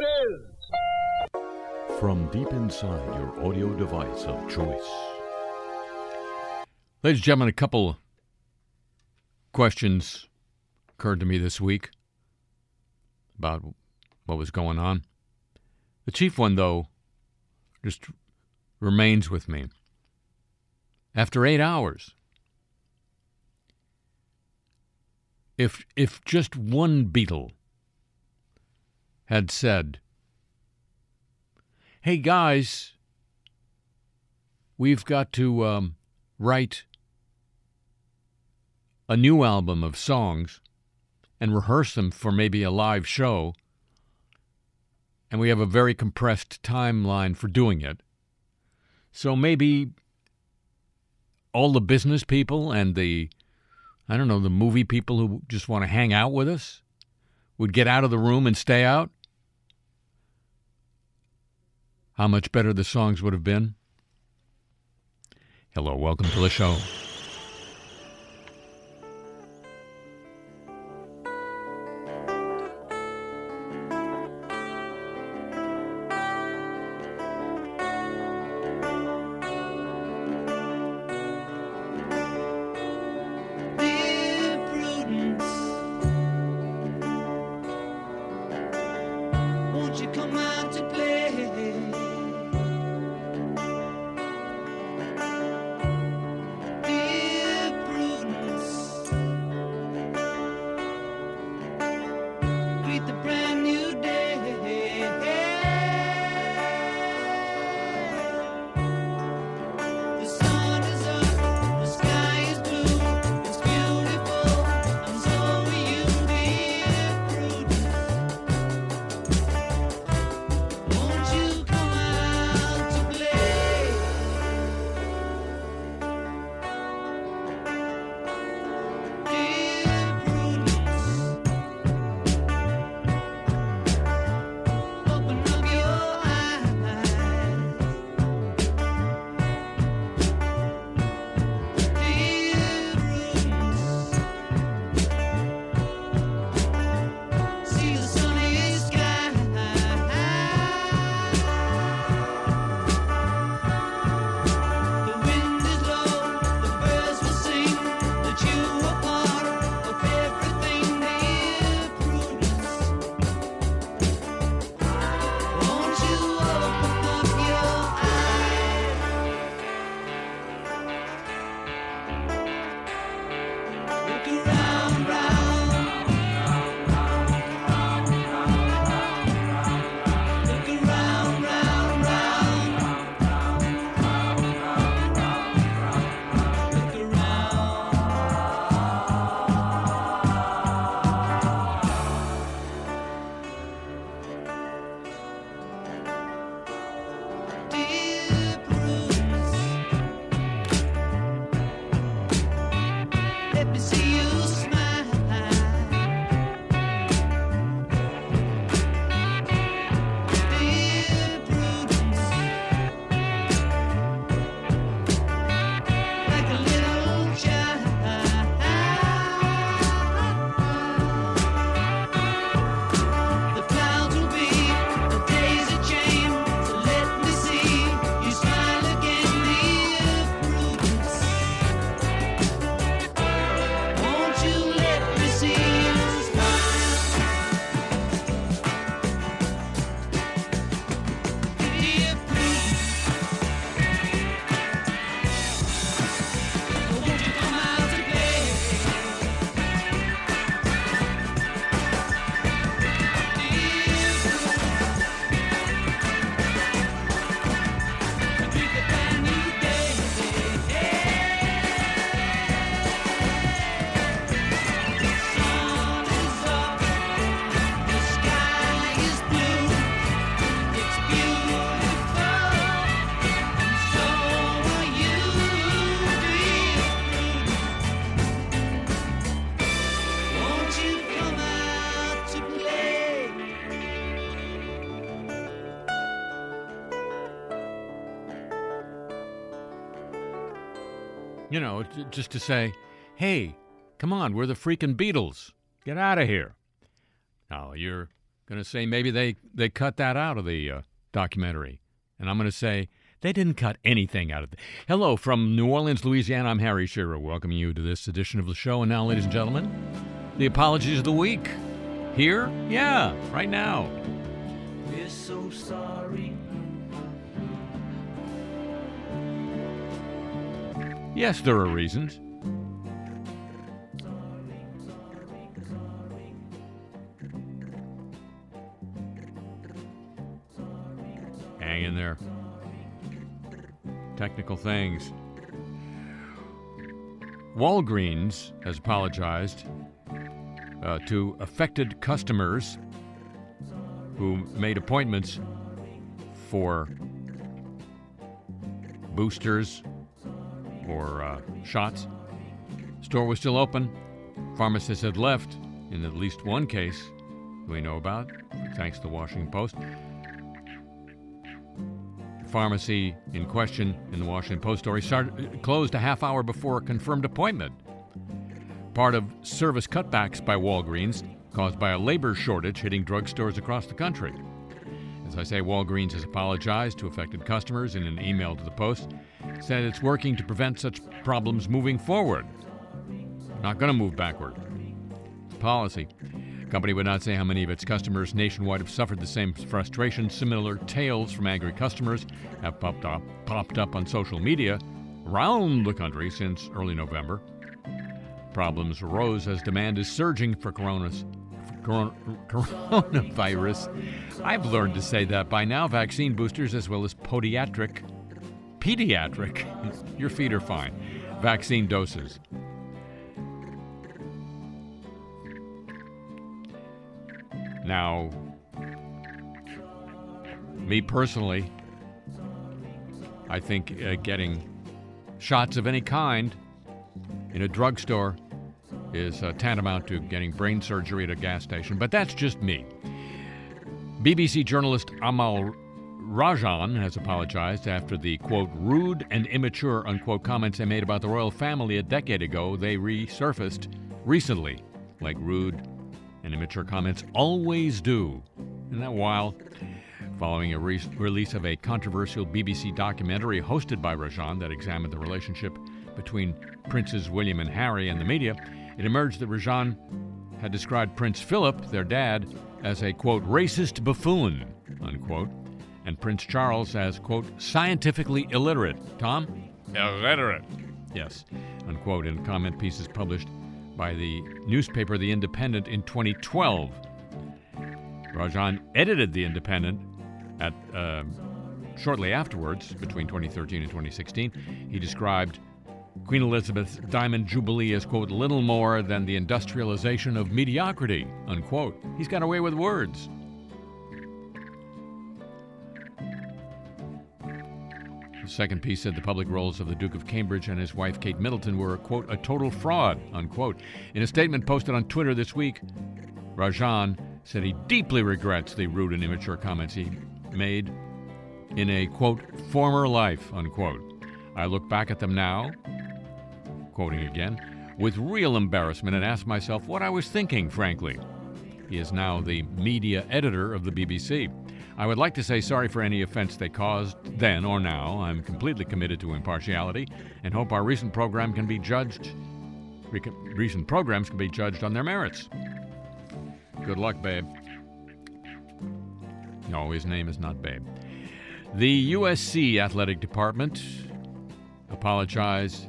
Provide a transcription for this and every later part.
it is. From deep inside your audio device of choice. Ladies and gentlemen, a couple questions occurred to me this week about what was going on. The chief one, though, just remains with me. After eight hours, if if just one Beatle had said, "Hey guys, we've got to um, write a new album of songs and rehearse them for maybe a live show, and we have a very compressed timeline for doing it. So maybe all the business people and the I don't know, the movie people who just want to hang out with us would get out of the room and stay out? How much better the songs would have been? Hello, welcome to the show. Just to say, hey, come on, we're the freaking Beatles. Get out of here. Now, you're going to say maybe they, they cut that out of the uh, documentary. And I'm going to say they didn't cut anything out of it. Hello from New Orleans, Louisiana. I'm Harry Shearer, welcoming you to this edition of the show. And now, ladies and gentlemen, the apologies of the week. Here? Yeah, right now. Yes, there are reasons. Hang in there. Technical things. Walgreens has apologized uh, to affected customers who made appointments for boosters or uh, shots. Store was still open. Pharmacists had left in at least one case we know about, thanks to the Washington Post. The pharmacy in question in the Washington Post story started, closed a half hour before a confirmed appointment. Part of service cutbacks by Walgreens caused by a labor shortage hitting drugstores across the country. As I say, Walgreens has apologized to affected customers in an email to the Post, said it's working to prevent such problems moving forward. Not going to move backward. Policy. Company would not say how many of its customers nationwide have suffered the same frustration. Similar tales from angry customers have popped up, popped up on social media around the country since early November. Problems arose as demand is surging for coronas, for coronavirus. I've learned to say that by now. Vaccine boosters as well as podiatric, pediatric, your feet are fine, vaccine doses. Now, me personally, I think uh, getting shots of any kind in a drugstore is uh, tantamount to getting brain surgery at a gas station, but that's just me. BBC journalist Amol Rajan has apologized after the quote rude and immature unquote comments they made about the royal family a decade ago. They resurfaced recently, like rude and immature comments always do. Isn't that wild? Following a re- release of a controversial BBC documentary hosted by Rajan that examined the relationship between Princes William and Harry and the media, it emerged that Rajan had described Prince Philip, their dad, as a quote racist buffoon, unquote, and Prince Charles as quote scientifically illiterate. Tom? Illiterate. Yes, unquote, in comment pieces published by the newspaper The Independent in 2012. Rajan edited The Independent at uh, shortly afterwards, between 2013 and 2016. He described Queen Elizabeth's Diamond Jubilee as, quote, little more than the industrialization of mediocrity, unquote. He's got away with words. The second piece said the public roles of the Duke of Cambridge and his wife Kate Middleton were, quote, a total fraud, unquote. In a statement posted on Twitter this week, Rajan said he deeply regrets the rude and immature comments he made in a, quote, former life, unquote. I look back at them now, quoting again, with real embarrassment and ask myself what I was thinking, frankly. He is now the media editor of the BBC. I would like to say sorry for any offense they caused then or now. I'm completely committed to impartiality and hope our recent program can be judged. Recent programs can be judged on their merits. Good luck, babe. No, his name is not Babe. The USC athletic department apologized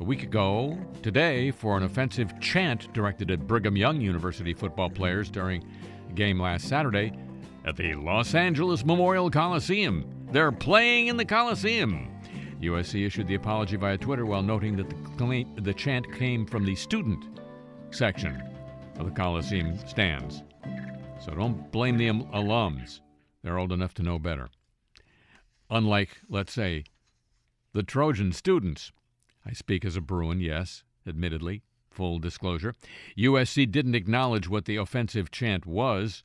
a week ago today for an offensive chant directed at Brigham Young University football players during a game last Saturday at the Los Angeles Memorial Coliseum. They're playing in the Coliseum. USC issued the apology via Twitter while noting that the, the chant came from the student section of the Coliseum stands. So don't blame the um, alums. They're old enough to know better. Unlike, let's say, the Trojan students. I speak as a Bruin, yes, admittedly, full disclosure. USC didn't acknowledge what the offensive chant was.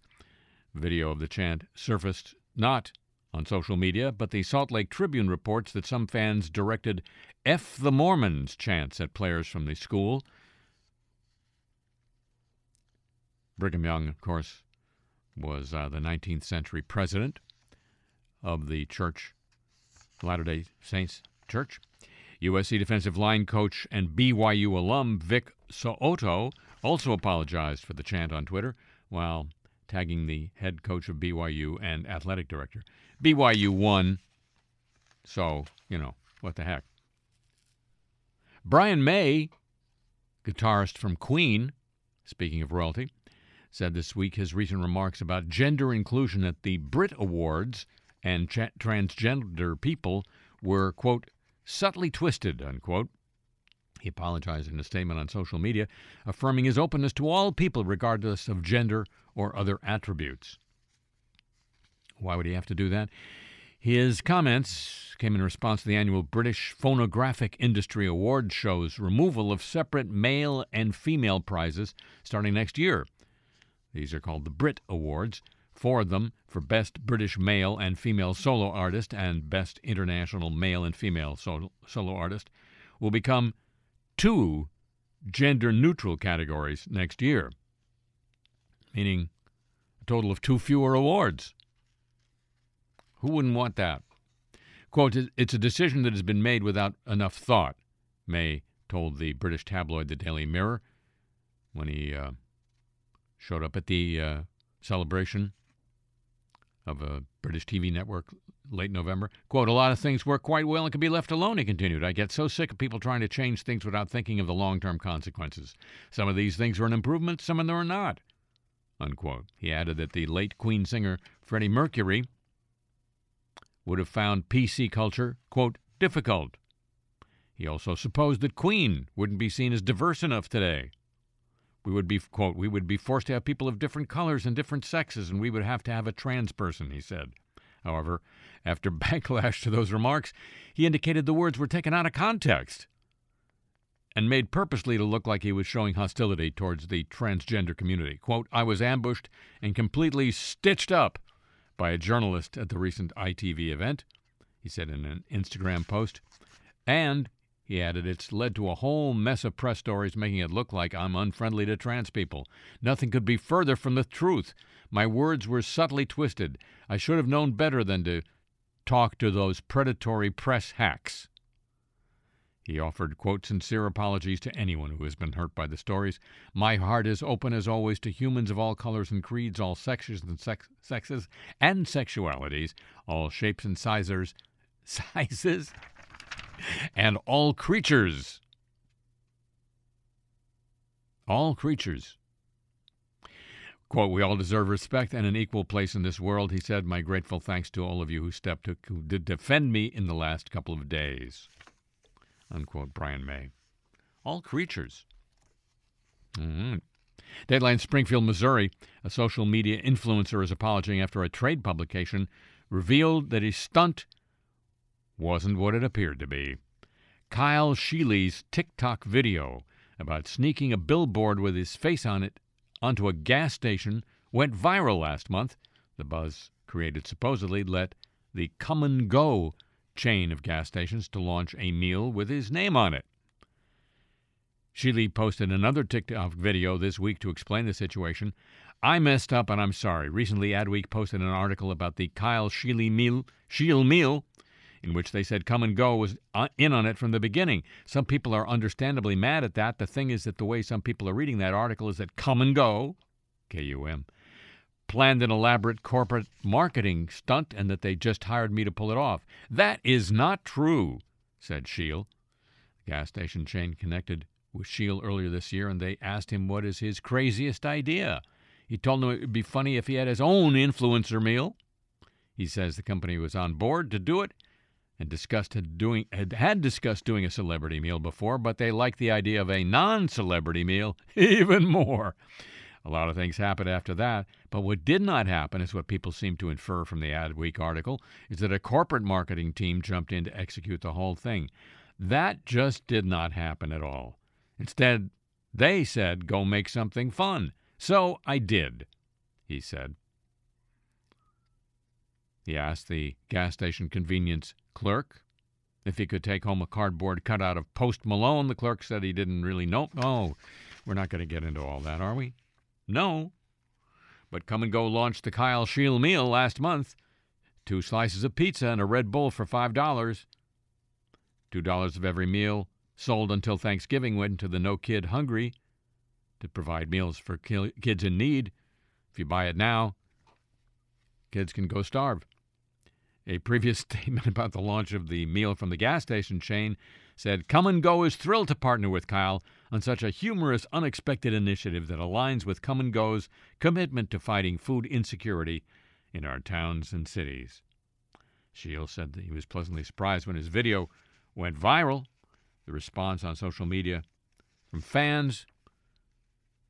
Video of the chant surfaced not on social media, but the Salt Lake Tribune reports that some fans directed F the Mormons chants at players from the school. Brigham Young, of course, was uh, the 19th century president of the Church, Latter day Saints Church. USC defensive line coach and BYU alum Vic So'oto also apologized for the chant on Twitter while tagging the head coach of BYU and athletic director. BYU won, so, you know, what the heck. Brian May, guitarist from Queen, speaking of royalty, said this week his recent remarks about gender inclusion at the Brit Awards and transgender people were, quote, subtly twisted, unquote. He apologized in a statement on social media, affirming his openness to all people regardless of gender or other attributes. Why would he have to do that? His comments came in response to the annual British Phonographic Industry Award show's removal of separate male and female prizes starting next year. These are called the Brit Awards. Four of them for Best British Male and Female Solo Artist and Best International Male and Female Solo, solo Artist will become two gender neutral categories next year, meaning a total of two fewer awards. Who wouldn't want that? Quote, it's a decision that has been made without enough thought, May told the British tabloid The Daily Mirror when he uh, showed up at the uh, celebration of a British TV network late November. Quote, a lot of things work quite well and can be left alone, he continued. I get so sick of people trying to change things without thinking of the long term consequences. Some of these things are an improvement, some of them are not. Unquote. He added that the late Queen singer Freddie Mercury would have found PC culture, quote, difficult. He also supposed that Queen wouldn't be seen as diverse enough today. We would be, quote, we would be forced to have people of different colors and different sexes, and we would have to have a trans person, he said. However, after backlash to those remarks, he indicated the words were taken out of context and made purposely to look like he was showing hostility towards the transgender community. Quote, I was ambushed and completely stitched up by a journalist at the recent ITV event, he said in an Instagram post. And, he added, it's led to a whole mess of press stories making it look like I'm unfriendly to trans people. Nothing could be further from the truth. My words were subtly twisted. I should have known better than to talk to those predatory press hacks. He offered, quote, sincere apologies to anyone who has been hurt by the stories. My heart is open as always to humans of all colors and creeds, all sexes and sex- sexes and sexualities, all shapes and sizes, sizes, and all creatures. All creatures. Quote, we all deserve respect and an equal place in this world, he said. My grateful thanks to all of you who stepped to who did defend me in the last couple of days. Unquote, Brian May. All creatures. Mm-hmm. Deadline Springfield, Missouri. A social media influencer is apologizing after a trade publication revealed that his stunt wasn't what it appeared to be. Kyle Scheele's TikTok video about sneaking a billboard with his face on it onto a gas station went viral last month. The buzz created supposedly let the Kum & Go chain of gas stations to launch a meal with his name on it. Scheele posted another TikTok video this week to explain the situation. I messed up and I'm sorry. Recently, Adweek posted an article about the Kyle Scheele meal, Sheel meal, in which they said Kum & Go was uh, in on it from the beginning. Some people are understandably mad at that. The thing is that the way some people are reading that article is that Kum & Go, K U M, planned an elaborate corporate marketing stunt and that they just hired me to pull it off. That is not true, said Scheele. The gas station chain connected with Scheele earlier this year and they asked him what is his craziest idea. He told them it would be funny if he had his own influencer meal. He says the company was on board to do it and discussed had doing had, had discussed doing a celebrity meal before, but they liked the idea of a non-celebrity meal even more. A lot of things happened after that, but what did not happen is what people seem to infer from the Adweek article is that a corporate marketing team jumped in to execute the whole thing. That just did not happen at all. Instead, they said, go make something fun. So I did, he said. He asked the gas station convenience clerk if he could take home a cardboard cutout of Post Malone. The clerk said he didn't really know. Oh, we're not going to get into all that, are we? No. But Kum & Go launched the Kyle Shield meal last month. Two slices of pizza and a Red Bull for $5. $2 of every meal sold until Thanksgiving went to the No Kid Hungry to provide meals for kids in need. If you buy it now, kids can go starve. A previous statement about the launch of the meal from the gas station chain said, Kum & Go is thrilled to partner with Kyle on such a humorous, unexpected initiative that aligns with Kum & Go's commitment to fighting food insecurity in our towns and cities. Shields said that he was pleasantly surprised when his video went viral. The response on social media from fans,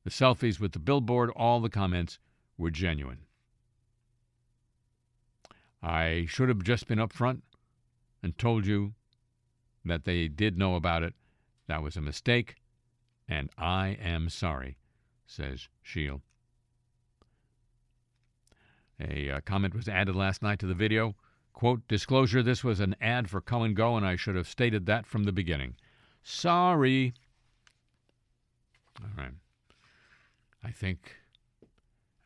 the selfies with the billboard, all the comments were genuine. I should have just been upfront and told you that they did know about it. That was a mistake, and I am sorry, says Shield. A uh, comment was added last night to the video. Quote, disclosure, this was an ad for Kum & Go, and I should have stated that from the beginning. Sorry. All right. I think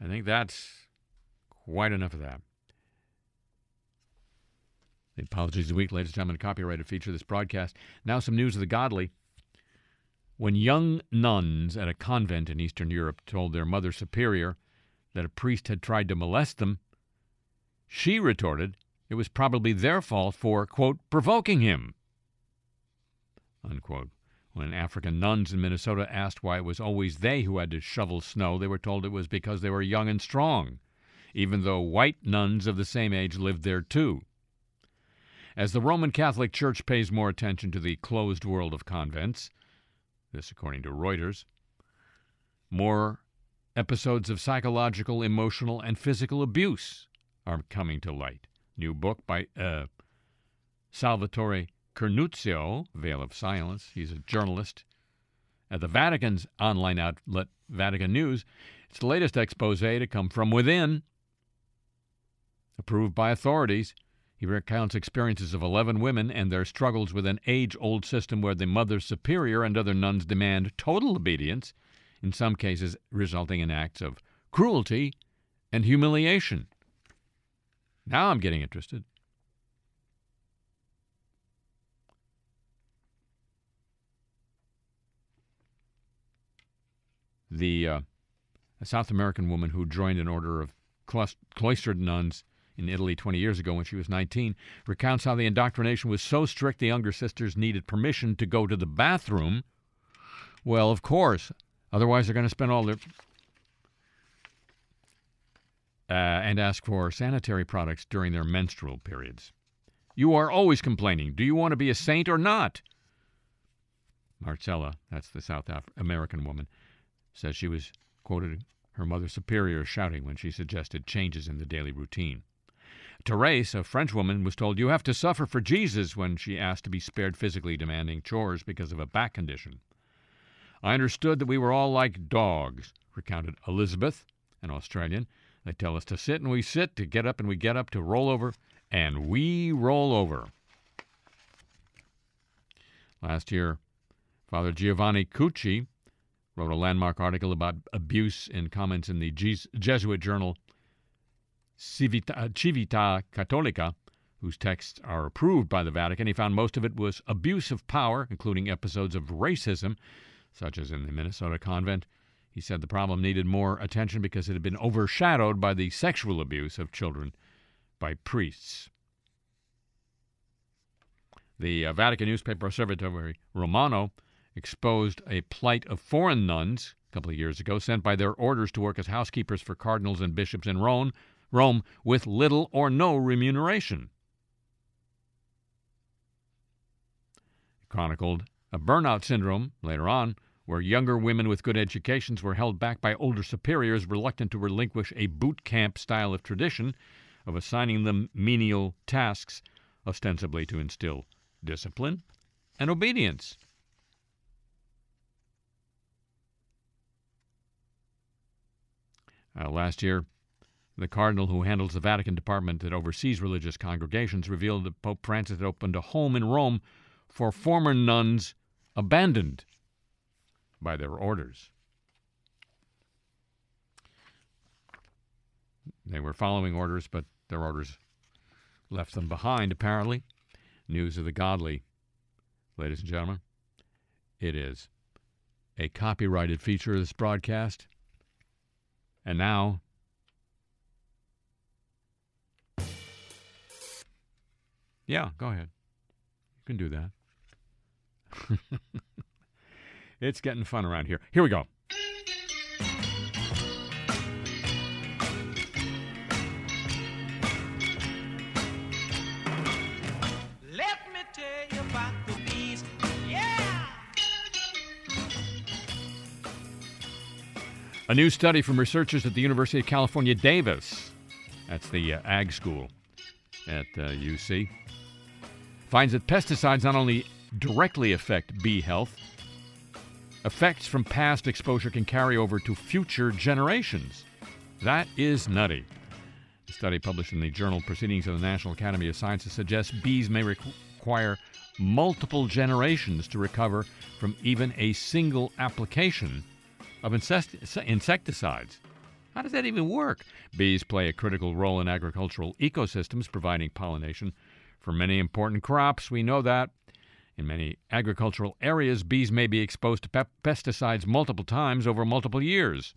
I think that's quite enough of that. The apologies of the week, ladies and gentlemen, copyrighted feature of this broadcast. Now some news of the godly. When young nuns at a convent in Eastern Europe told their mother superior that a priest had tried to molest them, she retorted it was probably their fault for, quote, provoking him, unquote. When African nuns in Minnesota asked why it was always they who had to shovel snow, they were told it was because they were young and strong, even though white nuns of the same age lived there too. As the Roman Catholic Church pays more attention to the closed world of convents, this according to Reuters, more episodes of psychological, emotional, and physical abuse are coming to light. New book by uh, Salvatore Cernuzio, Veil of Silence. He's a journalist at the Vatican's online outlet, Vatican News. It's the latest expose to come from within, approved by authorities. He recounts experiences of 11 women and their struggles with an age old system where the Mother Superior and other nuns demand total obedience, in some cases resulting in acts of cruelty and humiliation. Now I'm getting interested. The uh, South American woman who joined an order of cloistered nuns in Italy 20 years ago when she was 19 recounts how the indoctrination was so strict the younger sisters needed permission to go to the bathroom. Well, of course, otherwise they're going to spend all their uh, and ask for sanitary products during their menstrual periods. You are always complaining. Do you want to be a saint or not? Marcella, that's the South Af- American woman, says she was quoted her mother superior shouting when she suggested changes in the daily routine. Therese, a French woman, was told, You have to suffer for Jesus when she asked to be spared physically demanding chores because of a back condition. I understood that we were all like dogs, recounted Elizabeth, an Australian. They tell us to sit and we sit, to get up and we get up, to roll over and we roll over. Last year, Father Giovanni Cucci wrote a landmark article about abuse in comments in the Jesuit journal Civita, Civiltà Cattolica, whose texts are approved by the Vatican. He found most of it was abuse of power, including episodes of racism, such as in the Minnesota convent. He said the problem needed more attention because it had been overshadowed by the sexual abuse of children by priests. The uh, Vatican newspaper Osservatore Romano exposed a plight of foreign nuns a couple of years ago sent by their orders to work as housekeepers for cardinals and bishops in Rome, Rome with little or no remuneration. Chronicled a burnout syndrome later on where younger women with good educations were held back by older superiors reluctant to relinquish a boot camp style of tradition of assigning them menial tasks, ostensibly to instill discipline and obedience. Uh, last year, the cardinal who handles the Vatican department that oversees religious congregations revealed that Pope Francis had opened a home in Rome for former nuns abandoned by their orders. They were following orders, but their orders left them behind, apparently. News of the godly, ladies and gentlemen. It is a copyrighted feature of this broadcast. And now, yeah, go ahead. You can do that. it's getting fun around here. Here we go. Let me tell you about the bees. Yeah! A new study from researchers at the University of California, Davis, that's the uh, ag school at uh, UC, finds that pesticides not only directly affect bee health, effects from past exposure can carry over to future generations. That is nutty. A study published in the journal Proceedings of the National Academy of Sciences suggests bees may requ- require multiple generations to recover from even a single application of insect- insecticides. How does that even work? Bees play a critical role in agricultural ecosystems, providing pollination for many important crops. We know that. In many agricultural areas, bees may be exposed to pep- pesticides multiple times over multiple years.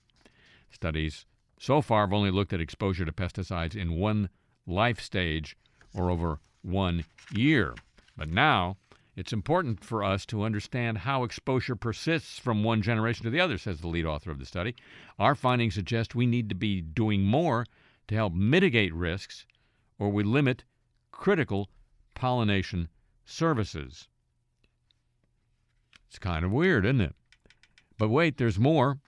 Studies so far have only looked at exposure to pesticides in one life stage or over one year. But now it's important for us to understand how exposure persists from one generation to the other, says the lead author of the study. Our findings suggest we need to be doing more to help mitigate risks or we limit critical pollination services. It's kind of weird, isn't it? But wait, there's more.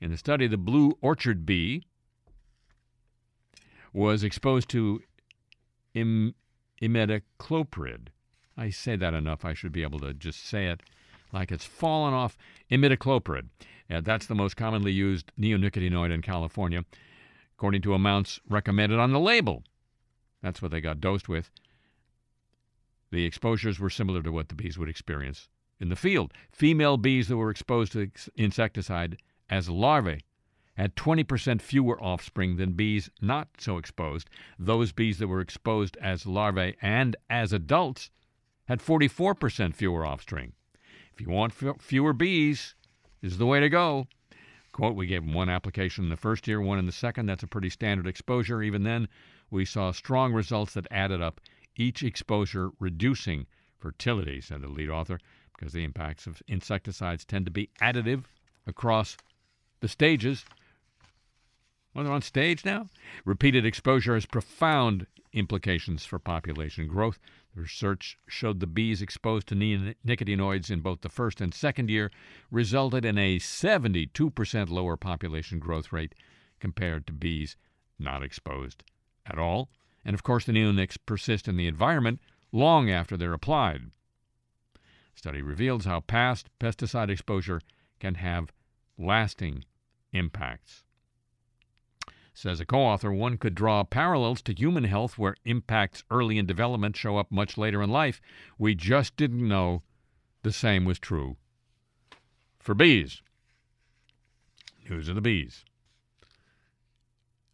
In the study, the blue orchard bee was exposed to Im- imidacloprid. I say that enough, I should be able to just say it like it's fallen off. Imidacloprid. Uh, that's the most commonly used neonicotinoid in California, according to amounts recommended on the label. That's what they got dosed with. The exposures were similar to what the bees would experience in the field. Female bees that were exposed to insecticide as larvae had 20% fewer offspring than bees not so exposed. Those bees that were exposed as larvae and as adults had 44% fewer offspring. If you want f- fewer bees, this is the way to go. Quote, we gave them one application in the first year, one in the second. That's a pretty standard exposure. Even then, we saw strong results that added up, each exposure reducing fertility, said the lead author, because the impacts of insecticides tend to be additive across the stages. Well, they're on stage now. Repeated exposure has profound implications for population growth. The research showed the bees exposed to neonicotinoids in both the first and second year resulted in a 72% lower population growth rate compared to bees not exposed at all. And of course, the neonics persist in the environment long after they're applied. Study reveals how past pesticide exposure can have lasting impacts. Says a co author, one could draw parallels to human health where impacts early in development show up much later in life. We just didn't know the same was true for bees. News of the bees.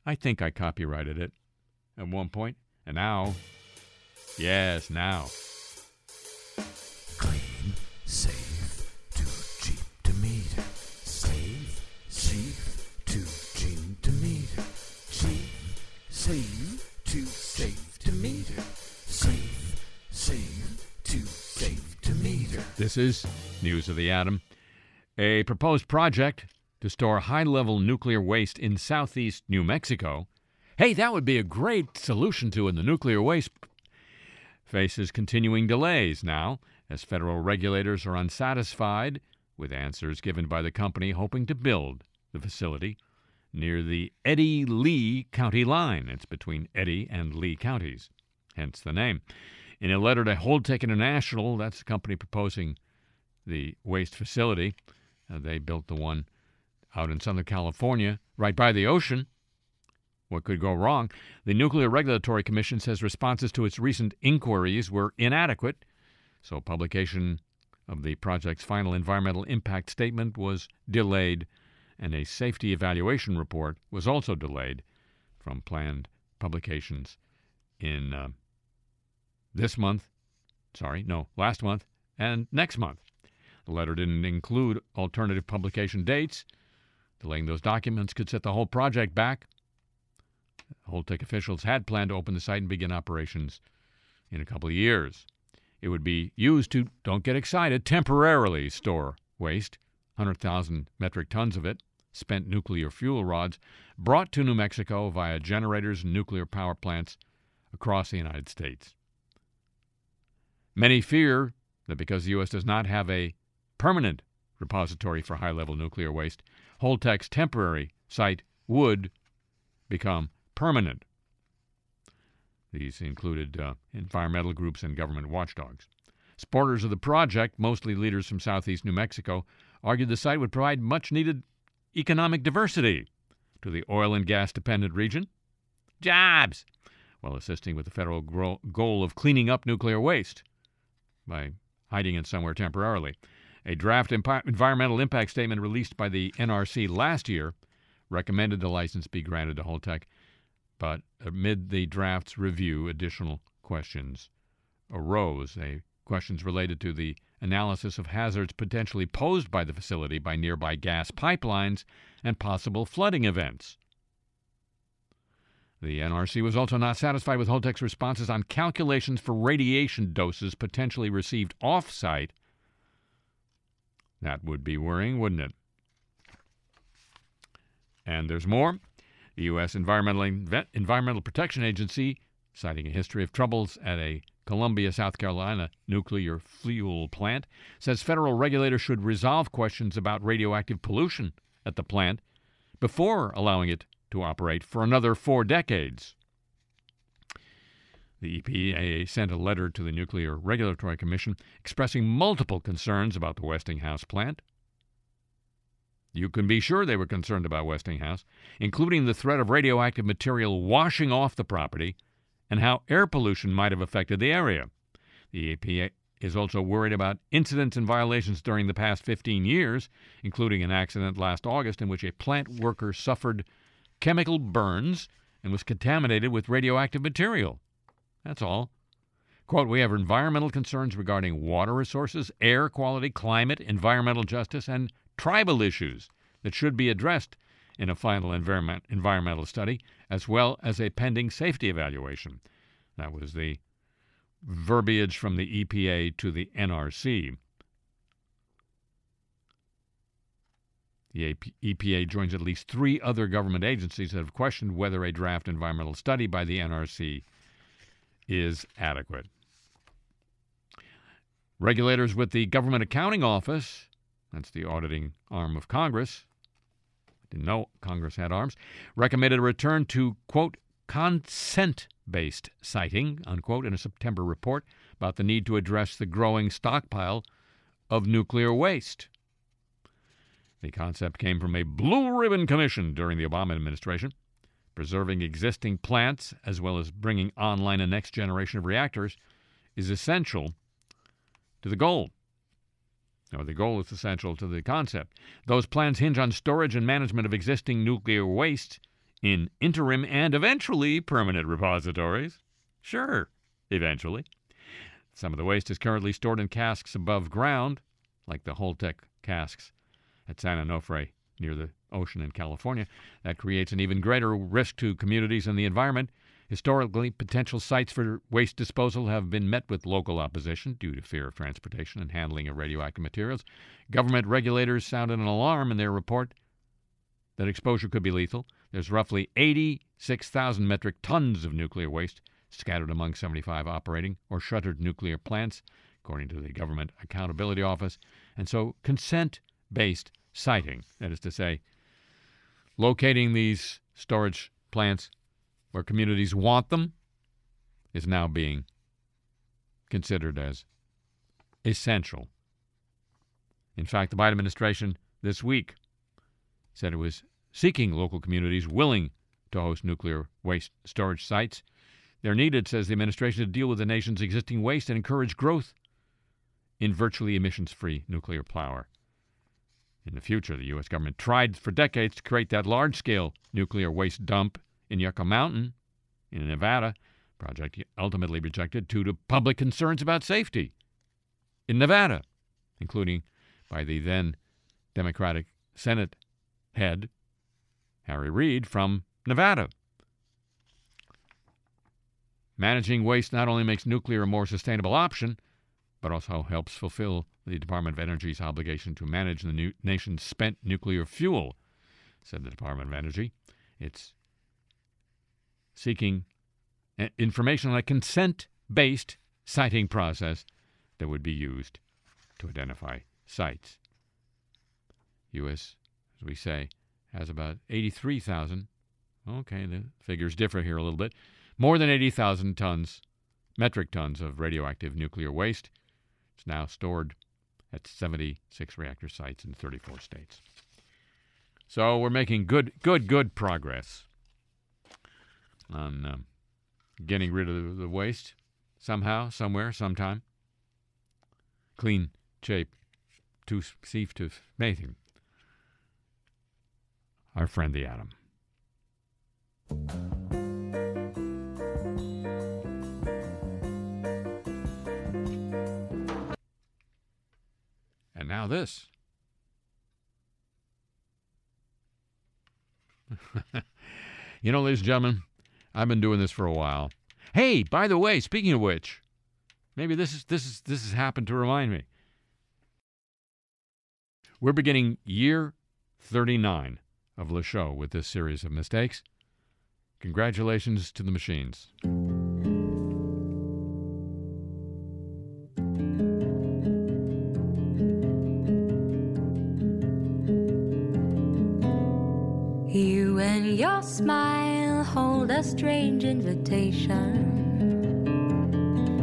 I think I copyrighted it at one point, and now, yes, now. Clean, safe, too cheap to meter. Save, safe, too cheap to meter. Cheap, save, too safe to meter. Save, save, too safe to meter. This is News of the Atom. A proposed project to store high level nuclear waste in southeast New Mexico. Hey, that would be a great solution to in the nuclear waste. Faces continuing delays now as federal regulators are unsatisfied with answers given by the company hoping to build the facility near the Eddy Lea County line. It's between Eddy and Lea counties, hence the name. In a letter to Holtec International, that's the company proposing the waste facility, uh, they built the one out in Southern California, right by the ocean. What could go wrong? The Nuclear Regulatory Commission says responses to its recent inquiries were inadequate, so publication of the project's final environmental impact statement was delayed, and a safety evaluation report was also delayed from planned publications in uh, this month, sorry, no, last month, and next month. The letter didn't include alternative publication dates. Delaying those documents could set the whole project back. Holtec officials had planned to open the site and begin operations in a couple of years. It would be used to, don't get excited, temporarily store waste, 100,000 metric tons of it, spent nuclear fuel rods, brought to New Mexico via generators and nuclear power plants across the United States. Many fear that because the U.S. does not have a permanent repository for high level nuclear waste, Holtec's temporary site would become permanent. These included uh, environmental groups and government watchdogs. Supporters of the project, mostly leaders from southeast New Mexico, argued the site would provide much needed economic diversity to the oil and gas dependent region. Jobs! While assisting with the federal goal of cleaning up nuclear waste by hiding it somewhere temporarily. A draft environmental impact statement released by the NRC last year recommended the license be granted to Holtec, but amid the draft's review, additional questions arose. A, questions related to the analysis of hazards potentially posed by the facility by nearby gas pipelines and possible flooding events. The NRC was also not satisfied with Holtec's responses on calculations for radiation doses potentially received off site. That would be worrying, wouldn't it? And there's more. The U.S. Environmental, Environmental Protection Agency, citing a history of troubles at a Columbia, South Carolina nuclear fuel plant, says federal regulators should resolve questions about radioactive pollution at the plant before allowing it to operate for another four decades. The EPA sent a letter to the Nuclear Regulatory Commission expressing multiple concerns about the Westinghouse plant. You can be sure they were concerned about Westinghouse, including the threat of radioactive material washing off the property and how air pollution might have affected the area. The EPA is also worried about incidents and violations during the past 15 years, including an accident last August in which a plant worker suffered chemical burns and was contaminated with radioactive material. That's all. Quote, we have environmental concerns regarding water resources, air quality, climate, environmental justice, and tribal issues that should be addressed in a final environment, environmental study, as well as a pending safety evaluation. That was the verbiage from the EPA to the NRC. The EPA joins at least three other government agencies that have questioned whether a draft environmental study by the NRC is adequate. Regulators with the Government Accounting Office, that's the auditing arm of Congress, didn't know Congress had arms, recommended a return to, quote, consent based siting, unquote, in a September report about the need to address the growing stockpile of nuclear waste. The concept came from a blue ribbon commission during the Obama administration. Preserving existing plants as well as bringing online a next generation of reactors is essential to the goal. Or the goal is essential to the concept. Those plans hinge on storage and management of existing nuclear waste in interim and eventually permanent repositories. Sure, eventually. Some of the waste is currently stored in casks above ground, like the Holtec casks at San Onofre near the ocean in California. That creates an even greater risk to communities and the environment. Historically, potential sites for waste disposal have been met with local opposition due to fear of transportation and handling of radioactive materials. Government regulators sounded an alarm in their report that exposure could be lethal. There's roughly 86,000 metric tons of nuclear waste scattered among 75 operating or shuttered nuclear plants, according to the Government Accountability Office. And so consent based siting, that is to say, locating these storage plants where communities want them, is now being considered as essential. In fact, the Biden administration this week said it was seeking local communities willing to host nuclear waste storage sites. They're needed, says the administration, to deal with the nation's existing waste and encourage growth in virtually emissions free nuclear power. In the future, the U.S. government tried for decades to create that large scale nuclear waste dump in Yucca Mountain in Nevada, project ultimately rejected due to public concerns about safety in Nevada, including by the then Democratic Senate head, Harry Reid, from Nevada. Managing waste not only makes nuclear a more sustainable option, but also helps fulfill the Department of Energy's obligation to manage the nation's spent nuclear fuel, said the Department of Energy. It's seeking uh, information on a consent based siting process that would be used to identify sites. U.S., as we say, has about 83,000. Okay, the figures differ here a little bit. More than 80,000 tons, metric tons of radioactive nuclear waste. It's now stored at 76 reactor sites in 34 states. So we're making good, good, good progress on um, getting rid of the, waste somehow, somewhere, sometime. Clean shape to safe to mating. Our friend the atom. And now this. you know, ladies and gentlemen, I've been doing this for a while. Hey, by the way, speaking of which, maybe this is this is this has happened to remind me. We're beginning year 39 of Le Show with this series of mistakes. Congratulations to the machines. You and your smile a strange invitation.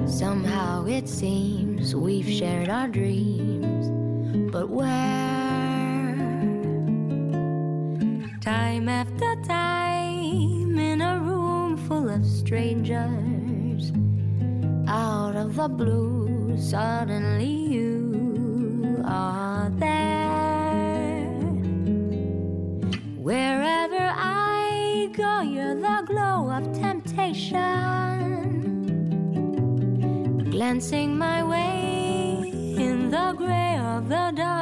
Somehow it seems we've shared our dreams, but where? Time after time in a room full of strangers, out of the blue, suddenly you are there. Go, you're the glow of temptation. Glancing my way in the gray of the dawn.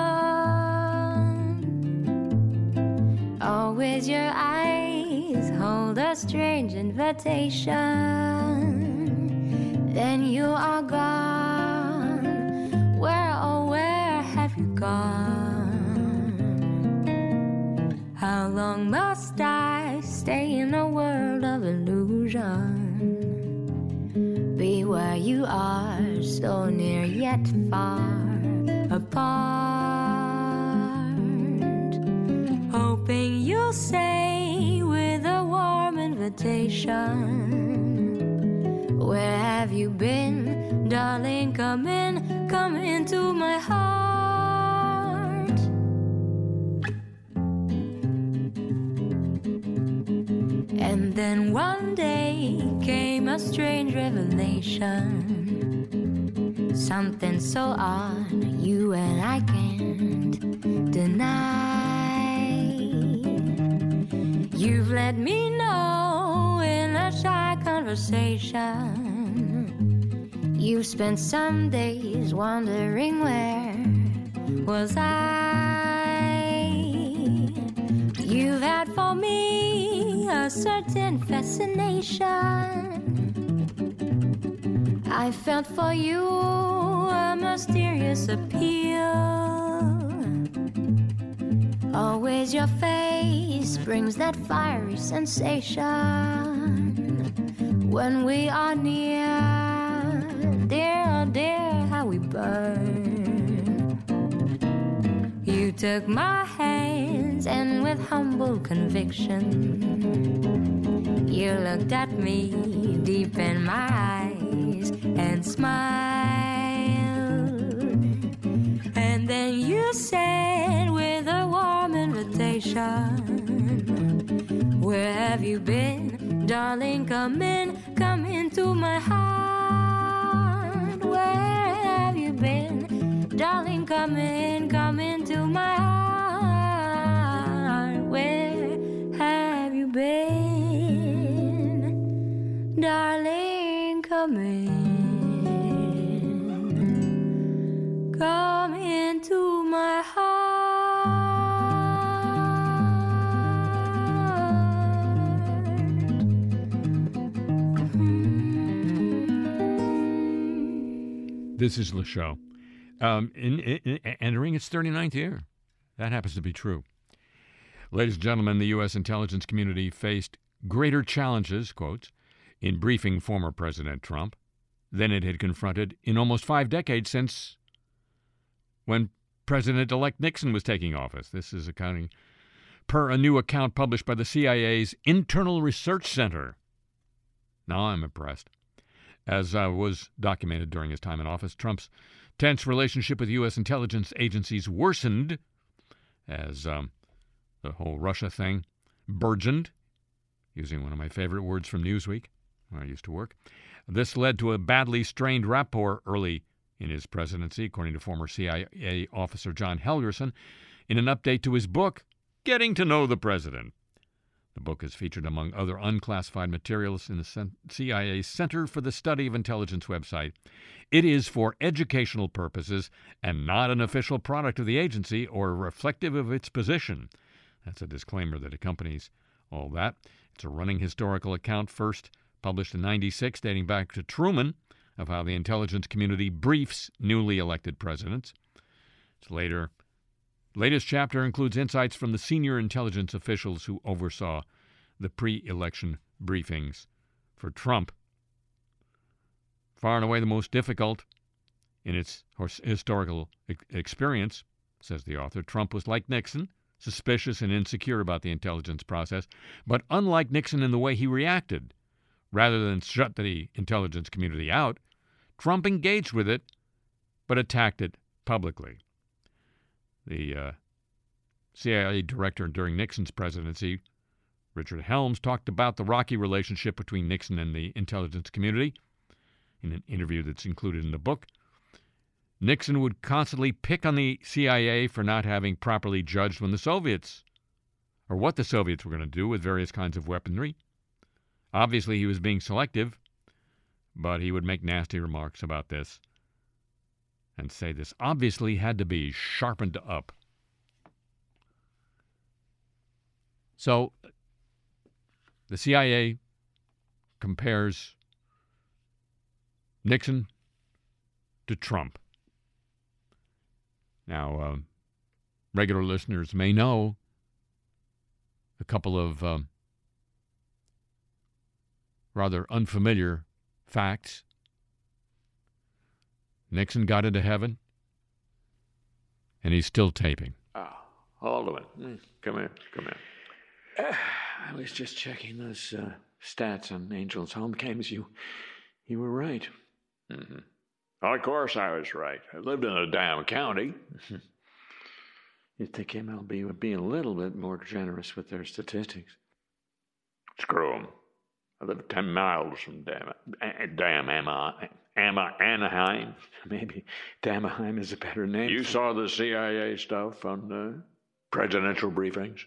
Always your eyes hold a strange invitation. Then you are gone. Where, oh, where have you gone? How long must I illusion? Be where you are, so near yet far apart. Hoping you'll say with a warm invitation. Where have you been, darling? Come in, come into my heart. And then one a strange revelation. Something so odd you and I can't deny. You've let me know in a shy conversation. You've spent some days wondering where was I. You've had for me a certain fascination. I felt for you a mysterious appeal. Always your face brings that fiery sensation when we are near. Dear, oh dear, how we burn. You took my hands and with humble conviction, you looked at me deep in my eyes and smiled. And then you said with a warm invitation, Where have you been, darling? Come in, come into my heart. Where have you been? Darling, come in, come into my heart. Where have you been? Darling, come in. Into my heart. This is the show. Um, in, in, in- entering its 39th year. That happens to be true. Ladies and gentlemen, the U.S. intelligence community faced greater challenges, quotes, in briefing former President Trump than it had confronted in almost five decades since when President elect Nixon was taking office. This is accounting per a new account published by the CIA's Internal Research Center. Now I'm impressed. As uh, was documented during his time in office, Trump's tense relationship with U.S. intelligence agencies worsened as um, the whole Russia thing burgeoned, using one of my favorite words from Newsweek, where I used to work. This led to a badly strained rapport early in his presidency, according to former CIA officer John Helgerson, in an update to his book, Getting to Know the President. The book is featured among other unclassified materials in the CIA Center for the Study of Intelligence website. It is for educational purposes and not an official product of the agency or reflective of its position. That's a disclaimer that accompanies all that. It's a running historical account, first published in 96, dating back to Truman, of how the intelligence community briefs newly elected presidents. Its later latest chapter includes insights from the senior intelligence officials who oversaw the pre-election briefings for Trump. Far and away the most difficult in its historical experience, says the author, Trump was like Nixon, suspicious and insecure about the intelligence process, but unlike Nixon in the way he reacted. Rather than shut the intelligence community out, Trump engaged with it, but attacked it publicly. The uh, CIA director during Nixon's presidency, Richard Helms, talked about the rocky relationship between Nixon and the intelligence community in an interview that's included in the book. Nixon would constantly pick on the CIA for not having properly judged when the Soviets, or what the Soviets were going to do with various kinds of weaponry. Obviously, he was being selective, but he would make nasty remarks about this and say this obviously had to be sharpened up. So, the CIA compares Nixon to Trump. Now, um, regular listeners may know a couple of um, rather unfamiliar facts. Nixon got into heaven, and he's still taping. Oh, Alderman, mm, come here, come here. I was just checking those uh, stats on Angel's home games. You, you were right. Mm-hmm. Well, of course I was right. I lived in a damn county. You'd think MLB would be a little bit more generous with their statistics. Screw 'em. I live 10 miles from damn, damn Ama, Ama, Anaheim. Maybe Damaheim is a better name. You saw the CIA stuff on the presidential briefings?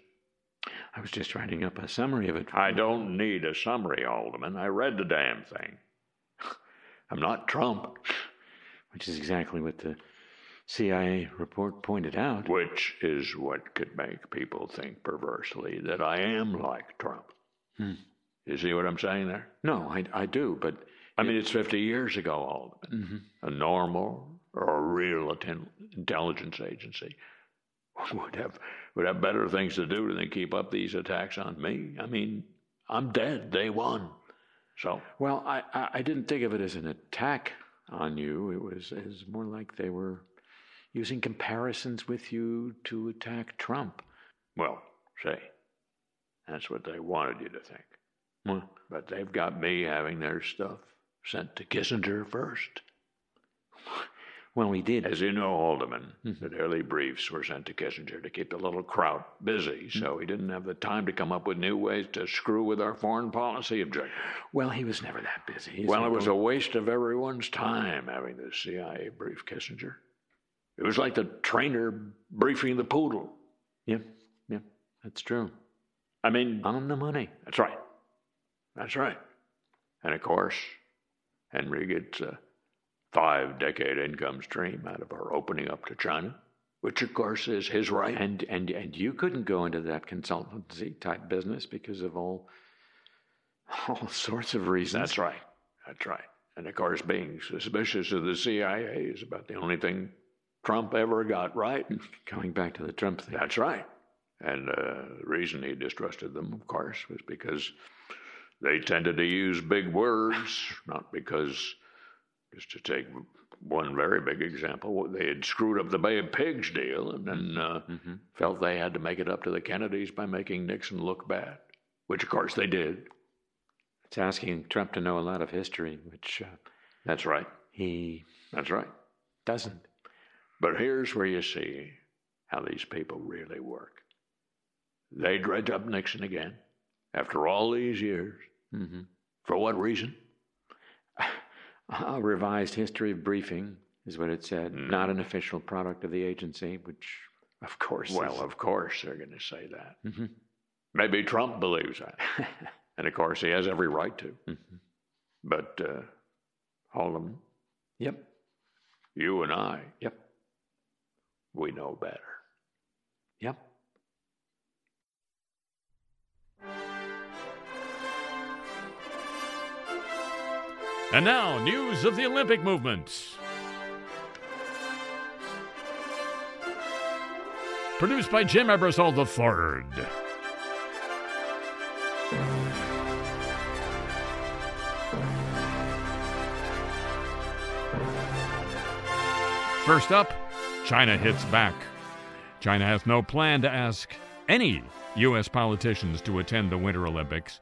I was just writing up a summary of it. I don't need a summary, Alderman. I read the damn thing. I'm not Trump. Which is exactly what the CIA report pointed out. Which is what could make people think perversely that I am like Trump. Hmm. You see what I'm saying there? No, I, I do, but. I mean, it's 50 years ago, Alderman. Mm-hmm. A normal or a real atten- intelligence agency would have would have better things to do than keep up these attacks on me. I mean, I'm dead day one. So well, I, I, I didn't think of it as an attack on you. It was it was more like they were using comparisons with you to attack Trump. Well, say, that's what they wanted you to think. Well, but they've got me having their stuff sent to Kissinger first. Well, we did. As you know, Alderman, mm-hmm. the daily briefs were sent to Kissinger to keep the little crowd busy, mm-hmm. so he didn't have the time to come up with new ways to screw with our foreign policy objectives. Well, he was never that busy. well, it was a waste of everyone's time having the CIA brief Kissinger. It was like the trainer briefing the poodle. Yep, yep, that's true. I mean, on the money. That's right. That's right. And of course, Henry gets a five decade income stream out of our opening up to China, which of course is his right. And and and you couldn't go into that consultancy type business because of all all sorts of reasons. That's right. That's right. And of course, being suspicious of the CIA is about the only thing Trump ever got right. Going back to the Trump thing. That's right. And uh, the reason he distrusted them, of course, was because they tended to use big words, not because, just to take one very big example, they had screwed up the Bay of Pigs deal and then uh, felt they had to make it up to the Kennedys by making Nixon look bad, which of course they did. It's asking Trump to know a lot of history, which uh, That's right. he That's right. doesn't. But here's where you see how these people really work. They dredge up Nixon again after all these years. Hmm For what reason? A revised history of briefing is what it said, Mm. not an official product of the agency, which, of course, Well, is- of course they're going to say that. Mhm. Maybe Trump believes that. and of course, he has every right to. Mhm. But, uh, Yep. you and I, Yep. we know better. And now, news of the Olympic movement. Produced by Jim Ebersol III. First up, China hits back. China has no plan to ask any U.S. politicians to attend the Winter Olympics,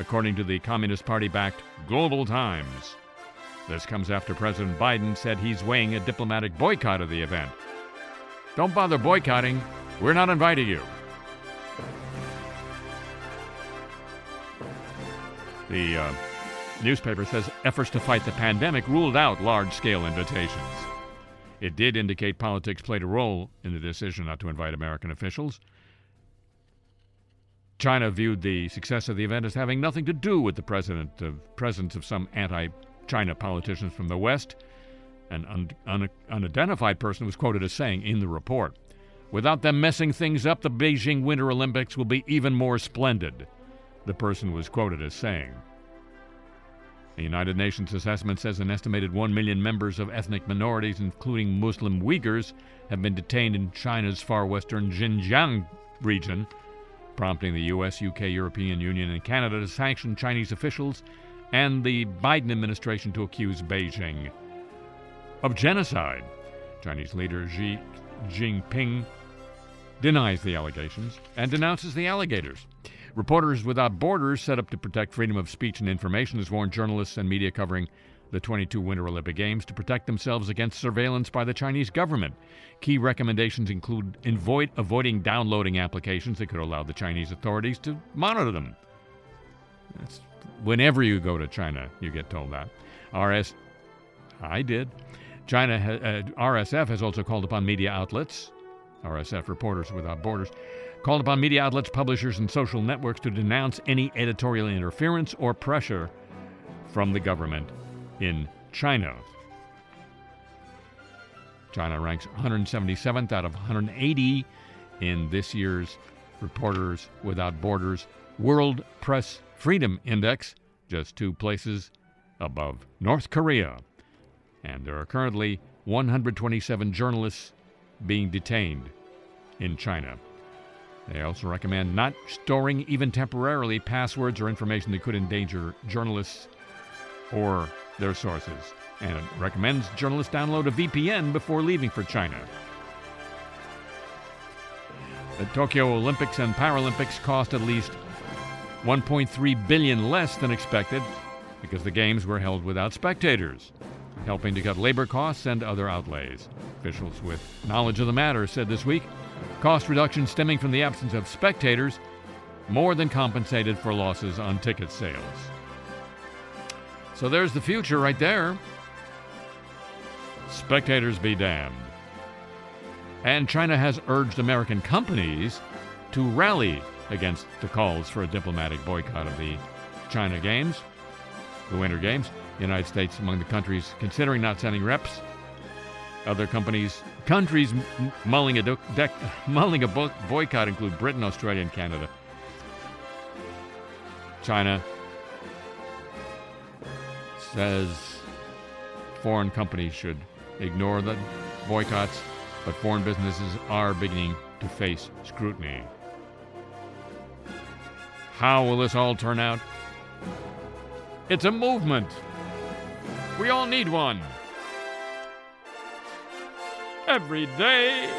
according to the Communist Party backed Global Times. This comes after President Biden said he's weighing a diplomatic boycott of the event. Don't bother boycotting, we're not inviting you. The uh, newspaper says efforts to fight the pandemic ruled out large scale invitations. It did indicate politics played a role in the decision not to invite American officials. China viewed the success of the event as having nothing to do with the of, presence of some anti-China politicians from the West. An un, un, unidentified person was quoted as saying in the report, "Without them messing things up, the Beijing Winter Olympics will be even more splendid." The person was quoted as saying. The United Nations assessment says an estimated 1 million members of ethnic minorities, including Muslim Uyghurs, have been detained in China's far western Xinjiang region, prompting the U.S., UK, European Union, and Canada to sanction Chinese officials and the Biden administration to accuse Beijing of genocide. Chinese leader Xi Jinping denies the allegations and denounces the alligators. Reporters Without Borders, set up to protect freedom of speech and information, has warned journalists and media covering the 22 Winter Olympic Games to protect themselves against surveillance by the Chinese government. Key recommendations include avoid, avoiding downloading applications that could allow the Chinese authorities to monitor them. That's, whenever you go to China, you get told that. RS, I did. China, uh, RSF has also called upon media outlets, RSF Reporters Without Borders, called upon media outlets, publishers, and social networks to denounce any editorial interference or pressure from the government in China. China ranks 177th out of 180 in this year's Reporters Without Borders World Press Freedom Index, just two places above North Korea. And there are currently 127 journalists being detained in China. They also recommend not storing, even temporarily, passwords or information that could endanger journalists or their sources. And recommends journalists download a VPN before leaving for China. The Tokyo Olympics and Paralympics cost at least 1.3 billion less than expected because the games were held without spectators, helping to cut labor costs and other outlays. Officials with knowledge of the matter said this week cost reduction stemming from the absence of spectators more than compensated for losses on ticket sales. So there's the future right there. Spectators be damned. And China has urged American companies to rally against the calls for a diplomatic boycott of the China Games, the Winter Games. The United States among the countries considering not sending reps. Other companies, countries mulling a, mulling a boycott include Britain, Australia, and Canada. China says foreign companies should ignore the boycotts, but foreign businesses are beginning to face scrutiny. How will this all turn out? It's a movement. We all need one. Every day.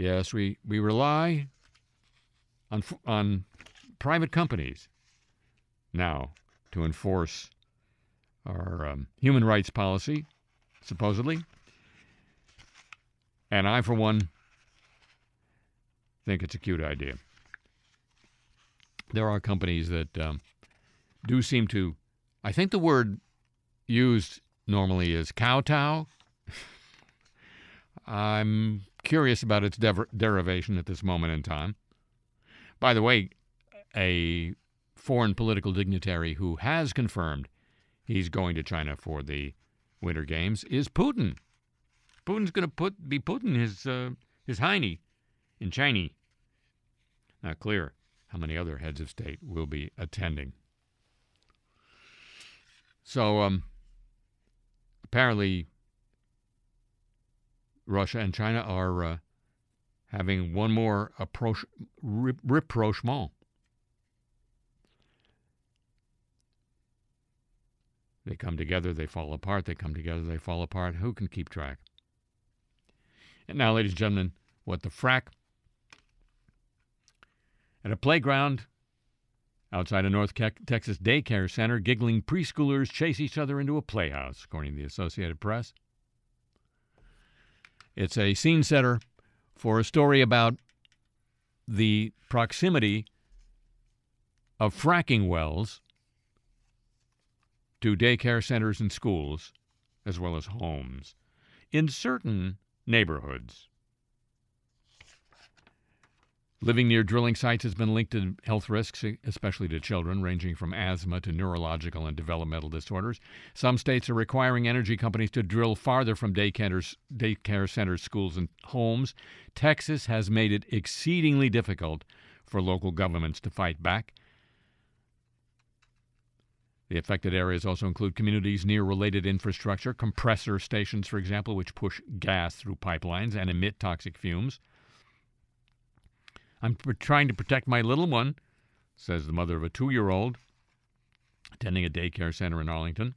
Yes, we, we rely on, on private companies now to enforce our um, human rights policy, supposedly. And I, for one, think it's a cute idea. There are companies that um, do seem to, I think the word used normally is kowtow. I'm curious about its dever- derivation at this moment in time. By the way, a foreign political dignitary who has confirmed he's going to China for the Winter Games is Putin. Putin's going to put be putting his uh, his hiney in Chinese. Not clear how many other heads of state will be attending. So um, apparently, Russia and China are uh, having one more approach, rapprochement. They come together, they fall apart. They come together, they fall apart. Who can keep track? And now, ladies and gentlemen, what the frack? At a playground outside a North Texas daycare center, giggling preschoolers chase each other into a playhouse, according to the Associated Press. It's a scene setter for a story about the proximity of fracking wells to daycare centers and schools, as well as homes, in certain neighborhoods. Living near drilling sites has been linked to health risks, especially to children, ranging from asthma to neurological and developmental disorders. Some states are requiring energy companies to drill farther from daycare centers, schools, and homes. Texas has made it exceedingly difficult for local governments to fight back. The affected areas also include communities near related infrastructure, compressor stations, for example, which push gas through pipelines and emit toxic fumes. I'm trying to protect my little one, says the mother of a two year old attending a daycare center in Arlington.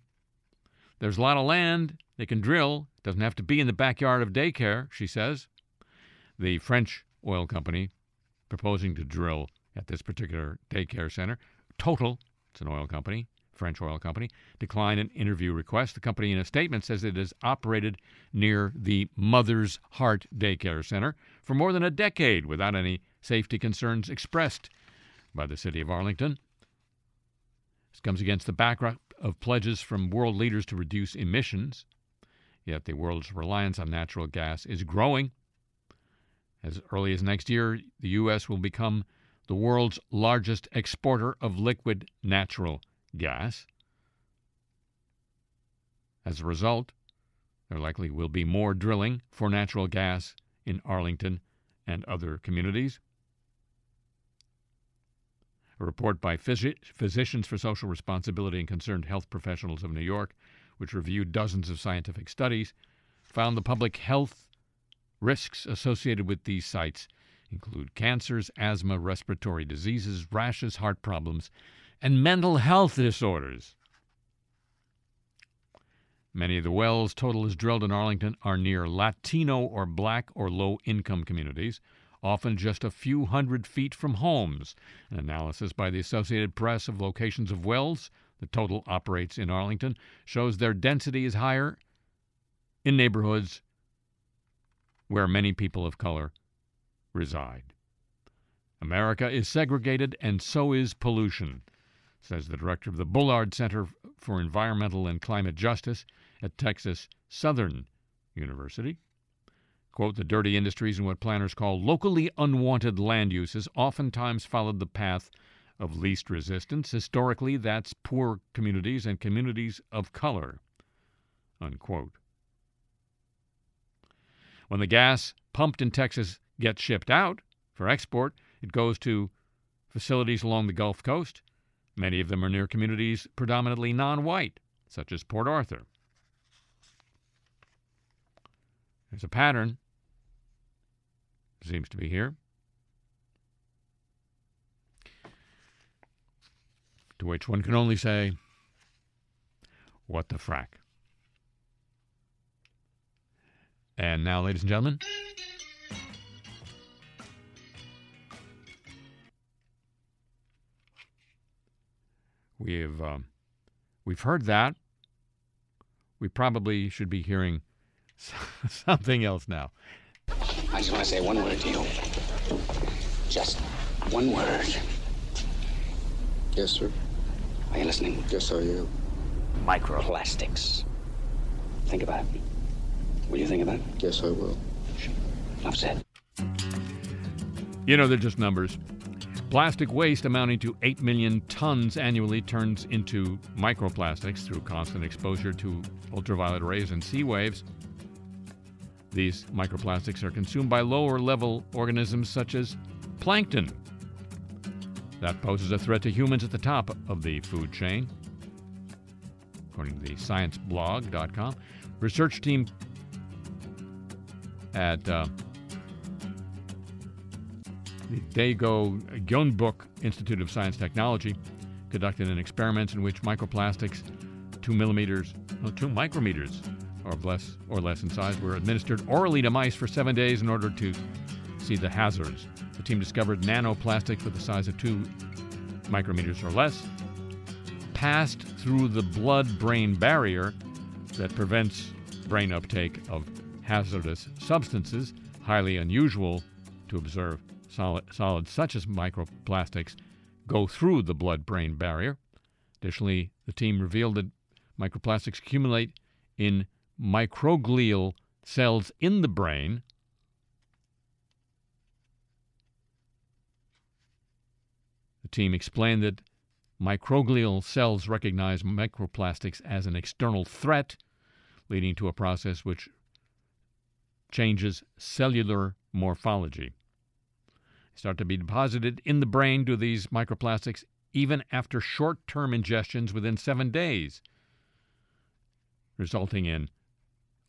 There's a lot of land they can drill. It Doesn't have to be in the backyard of daycare, she says. The French oil company proposing to drill at this particular daycare center, Total, it's an oil company, French oil company, declined an interview request. The company, in a statement, says it has operated near the Mother's Heart Daycare Center for more than a decade without any safety concerns expressed by the city of Arlington. This comes against the backdrop of pledges from world leaders to reduce emissions. Yet the world's reliance on natural gas is growing. As early as next year, the U.S. will become the world's largest exporter of liquid natural gas. As a result, there likely will be more drilling for natural gas in Arlington and other communities. A report by Physi- Physicians for Social Responsibility and Concerned Health Professionals of New York, which reviewed dozens of scientific studies, found the public health risks associated with these sites include cancers, asthma, respiratory diseases, rashes, heart problems, and mental health disorders. Many of the wells Total has drilled in Arlington are near Latino or black or low income communities, often just a few hundred feet from homes. An analysis by the Associated Press of locations of wells the Total operates in Arlington shows their density is higher in neighborhoods where many people of color reside. America is segregated, and so is pollution, says the director of the Bullard Center for Environmental and Climate Justice at Texas Southern University. Quote, the dirty industries and what planners call locally unwanted land uses oftentimes followed the path of least resistance. Historically, that's poor communities and communities of color. Unquote. When the gas pumped in Texas gets shipped out for export, it goes to facilities along the Gulf Coast. Many of them are near communities predominantly non white, such as Port Arthur. There's a pattern, seems to be here. To which one can only say, What the frack? And now, ladies and gentlemen, we have um, we've heard that. We probably should be hearing something else now. I just want to say one word to you. Just one word. Yes, sir. Are you listening? Yes, I am. Microplastics. Think about it. Will you think about it? Yes, I will. Enough said. You know, they're just numbers. Plastic waste amounting to 8 million tons annually turns into microplastics through constant exposure to ultraviolet rays and sea waves. These microplastics are consumed by lower level organisms such as plankton. That poses a threat to humans at the top of the food chain. According to the scienceblog.com, research team at uh, the Daegu Gyeongbuk Institute of Science Technology conducted an experiment in which microplastics, two millimeters, no, two micrometers, or less or less in size, were administered orally to mice for seven days in order to see the hazards. The team discovered nanoplastics with the size of two micrometers or less passed through the blood-brain barrier that prevents brain uptake of hazardous substances, highly unusual to observe solid, solids such as microplastics go through the blood brain barrier. Additionally, the team revealed that microplastics accumulate in microglial cells in the brain. The team explained that microglial cells recognize microplastics as an external threat, leading to a process which changes cellular morphology start to be deposited in the brain do these microplastics even after short term ingestions within seven days, resulting in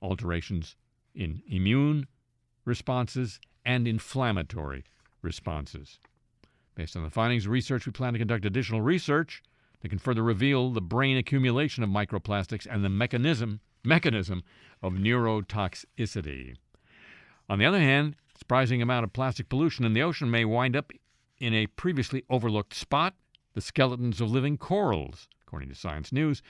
alterations in immune responses and inflammatory responses. Based on the findings of research, we plan to conduct additional research that can further reveal the brain accumulation of microplastics and the mechanism mechanism of neurotoxicity. On the other hand, surprising amount of plastic pollution in the ocean may wind up in a previously overlooked spot the skeletons of living corals. According to Science News,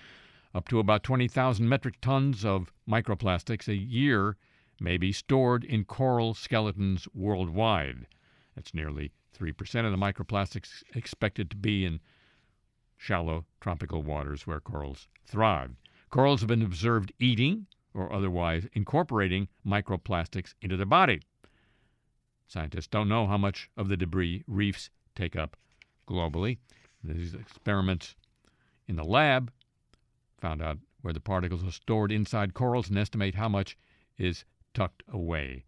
up to about 20,000 metric tons of microplastics a year may be stored in coral skeletons worldwide. That's nearly 3% of the microplastics expected to be in shallow tropical waters where corals thrive. Corals have been observed eating or otherwise incorporating microplastics into their body. Scientists don't know how much of the debris reefs take up globally. These experiments in the lab found out where the particles are stored inside corals and estimate how much is tucked away.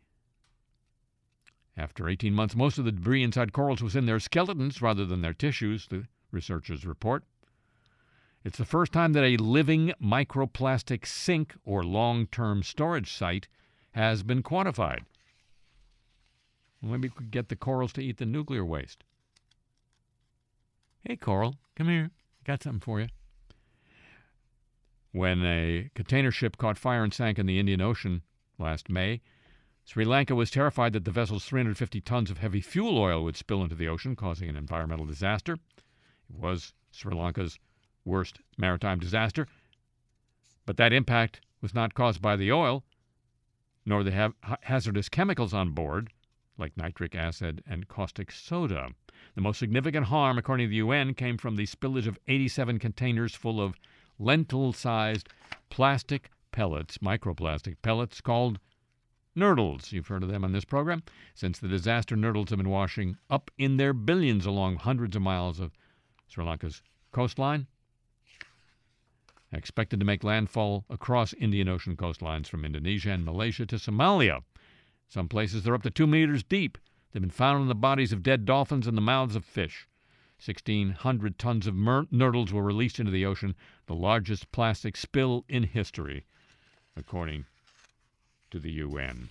After 18 months, most of the debris inside corals was in their skeletons rather than their tissues, the researchers report. It's the first time that a living microplastic sink or long term storage site has been quantified. Maybe we could get the corals to eat the nuclear waste. Hey, coral, come here. Got something for you. When a container ship caught fire and sank in the Indian Ocean last May, Sri Lanka was terrified that the vessel's 350 tons of heavy fuel oil would spill into the ocean, causing an environmental disaster. It was Sri Lanka's worst maritime disaster, but that impact was not caused by the oil, nor the ha- hazardous chemicals on board, like nitric acid and caustic soda. The most significant harm, according to the UN, came from the spillage of 87 containers full of lentil sized plastic pellets, microplastic pellets called Nurdles. You've heard of them on this program. Since the disaster, nurdles have been washing up in their billions along hundreds of miles of Sri Lanka's coastline. Expected to make landfall across Indian Ocean coastlines from Indonesia and Malaysia to Somalia. Some places they're up to two meters deep. They've been found in the bodies of dead dolphins and the mouths of fish. 1,600 tons of nurdles were released into the ocean, the largest plastic spill in history, according to the UN.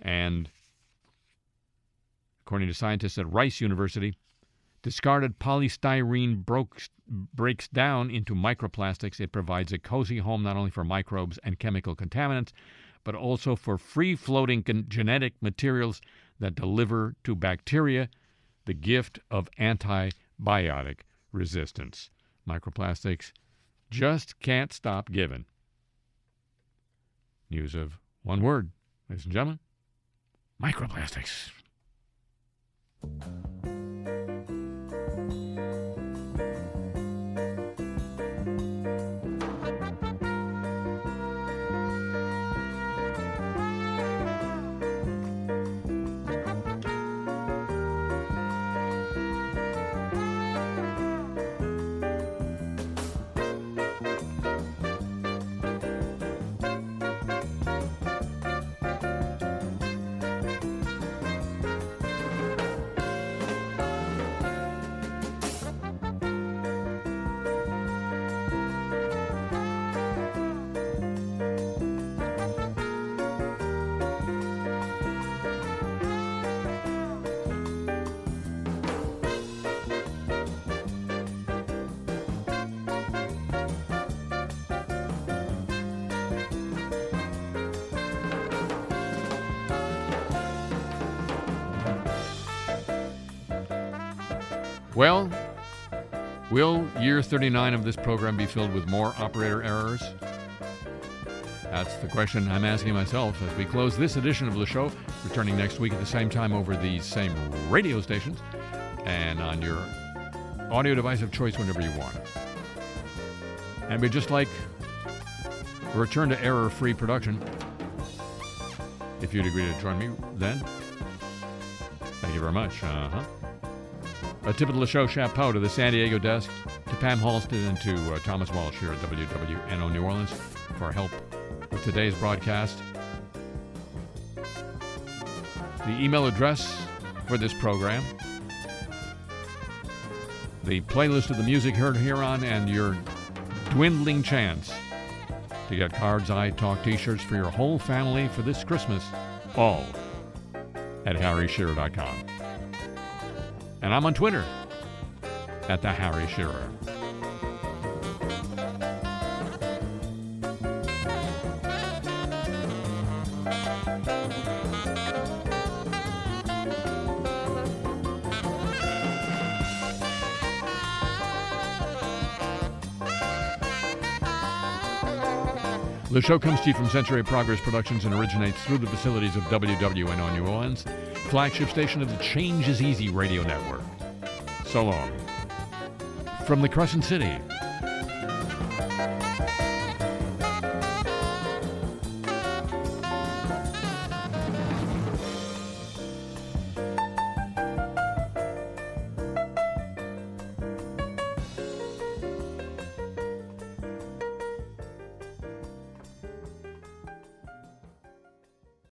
And according to scientists at Rice University, discarded polystyrene broke, breaks down into microplastics. It provides a cozy home not only for microbes and chemical contaminants, but also for free floating genetic materials that deliver to bacteria the gift of antibiotic resistance. Microplastics just can't stop giving. News of one word, ladies and gentlemen microplastics. Well, will year 39 of this program be filled with more operator errors? That's the question I'm asking myself as we close this edition of the show, returning next week at the same time over these same radio stations and on your audio device of choice whenever you want. And we just like a return to error free production. If you'd agree to join me then, thank you very much. Uh huh. A tip of the show chapeau to the San Diego desk, to Pam Halston, and to uh, Thomas Walsh here at WWNO New Orleans for help with today's broadcast. The email address for this program, the playlist of the music heard here on, and your dwindling chance to get cards, I Talk t shirts for your whole family for this Christmas, all at harryshearer.com. And I'm on Twitter at the Harry Shearer. The show comes to you from Century Progress Productions and originates through the facilities of WWNO New Orleans, flagship station of the Change is Easy radio network. So long. From the Crescent City,